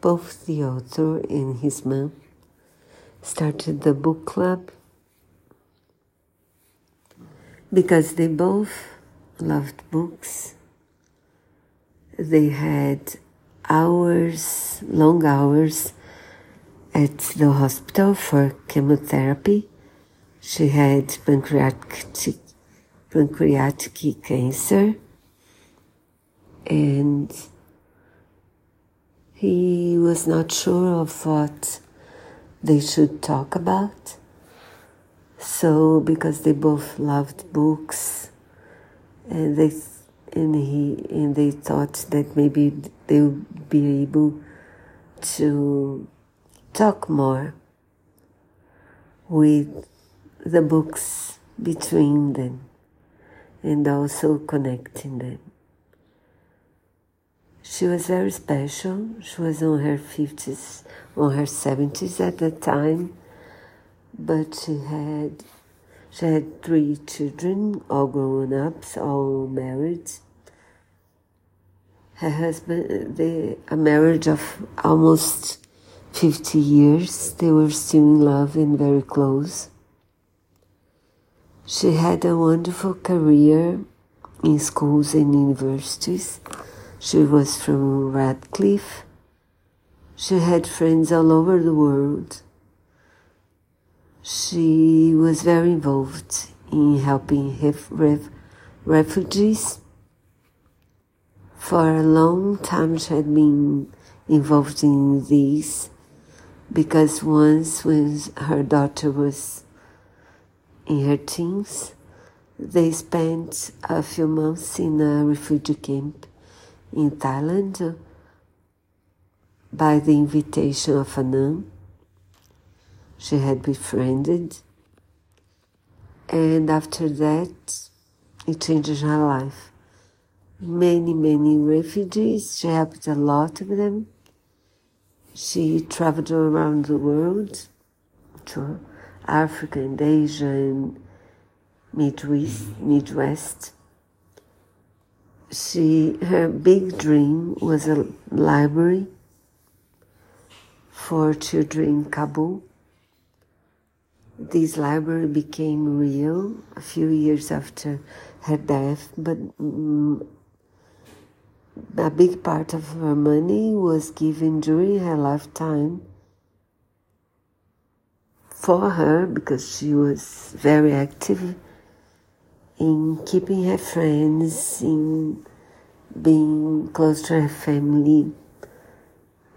both the author and his mom started the book club because they both loved books. They had hours, long hours at the hospital for chemotherapy. She had pancreatic, pancreatic cancer and he was not sure of what they should talk about. So, because they both loved books, and they and he and they thought that maybe they would be able to talk more with the books between them and also connecting them. She was very special. She was on her 50s, on her 70s at the time, but she had she had three children, all grown ups, all married. Her husband, they, a marriage of almost 50 years, they were still in love and very close. She had a wonderful career in schools and universities. She was from Radcliffe. She had friends all over the world. She was very involved in helping ref- ref- refugees. For a long time, she had been involved in this because once, when her daughter was in her teens, they spent a few months in a refugee camp in Thailand by the invitation of a nun she had befriended. And after that, it changed her life. Many, many refugees, she helped a lot of them. She traveled around the world to Africa and Asia and Midwest. Midwest. She, her big dream was a library for children in Kabul. This library became real a few years after her death, but um, a big part of her money was given during her lifetime for her because she was very active in keeping her friends, in being close to her family,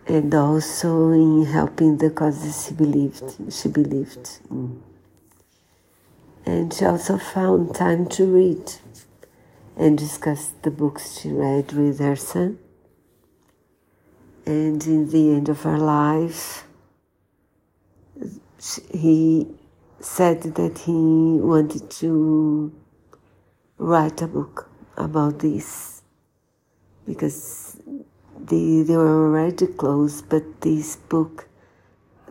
and also in helping the causes she believed she believed in. And she also found time to read and discuss the books she read with her son. And in the end of her life, he said that he wanted to write a book about this because they, they were already close, but this book,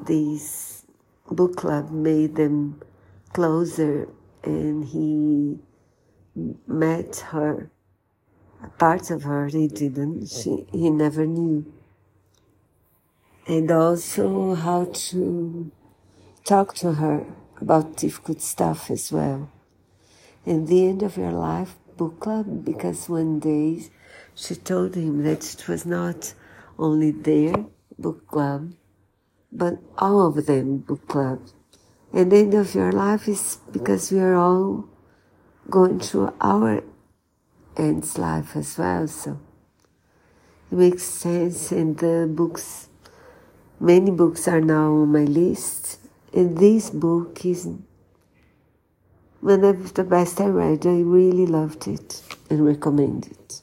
this book club made them closer and he met her. Parts of her he didn't, she, he never knew. And also how to talk to her about difficult stuff as well. In the end of her life book club, because one day she told him that it was not only their book club, but all of them book club. And the end of your life is because we are all going through our end's life as well. So it makes sense. And the books, many books are now on my list. And this book is one of the best I read. I really loved it and recommend it.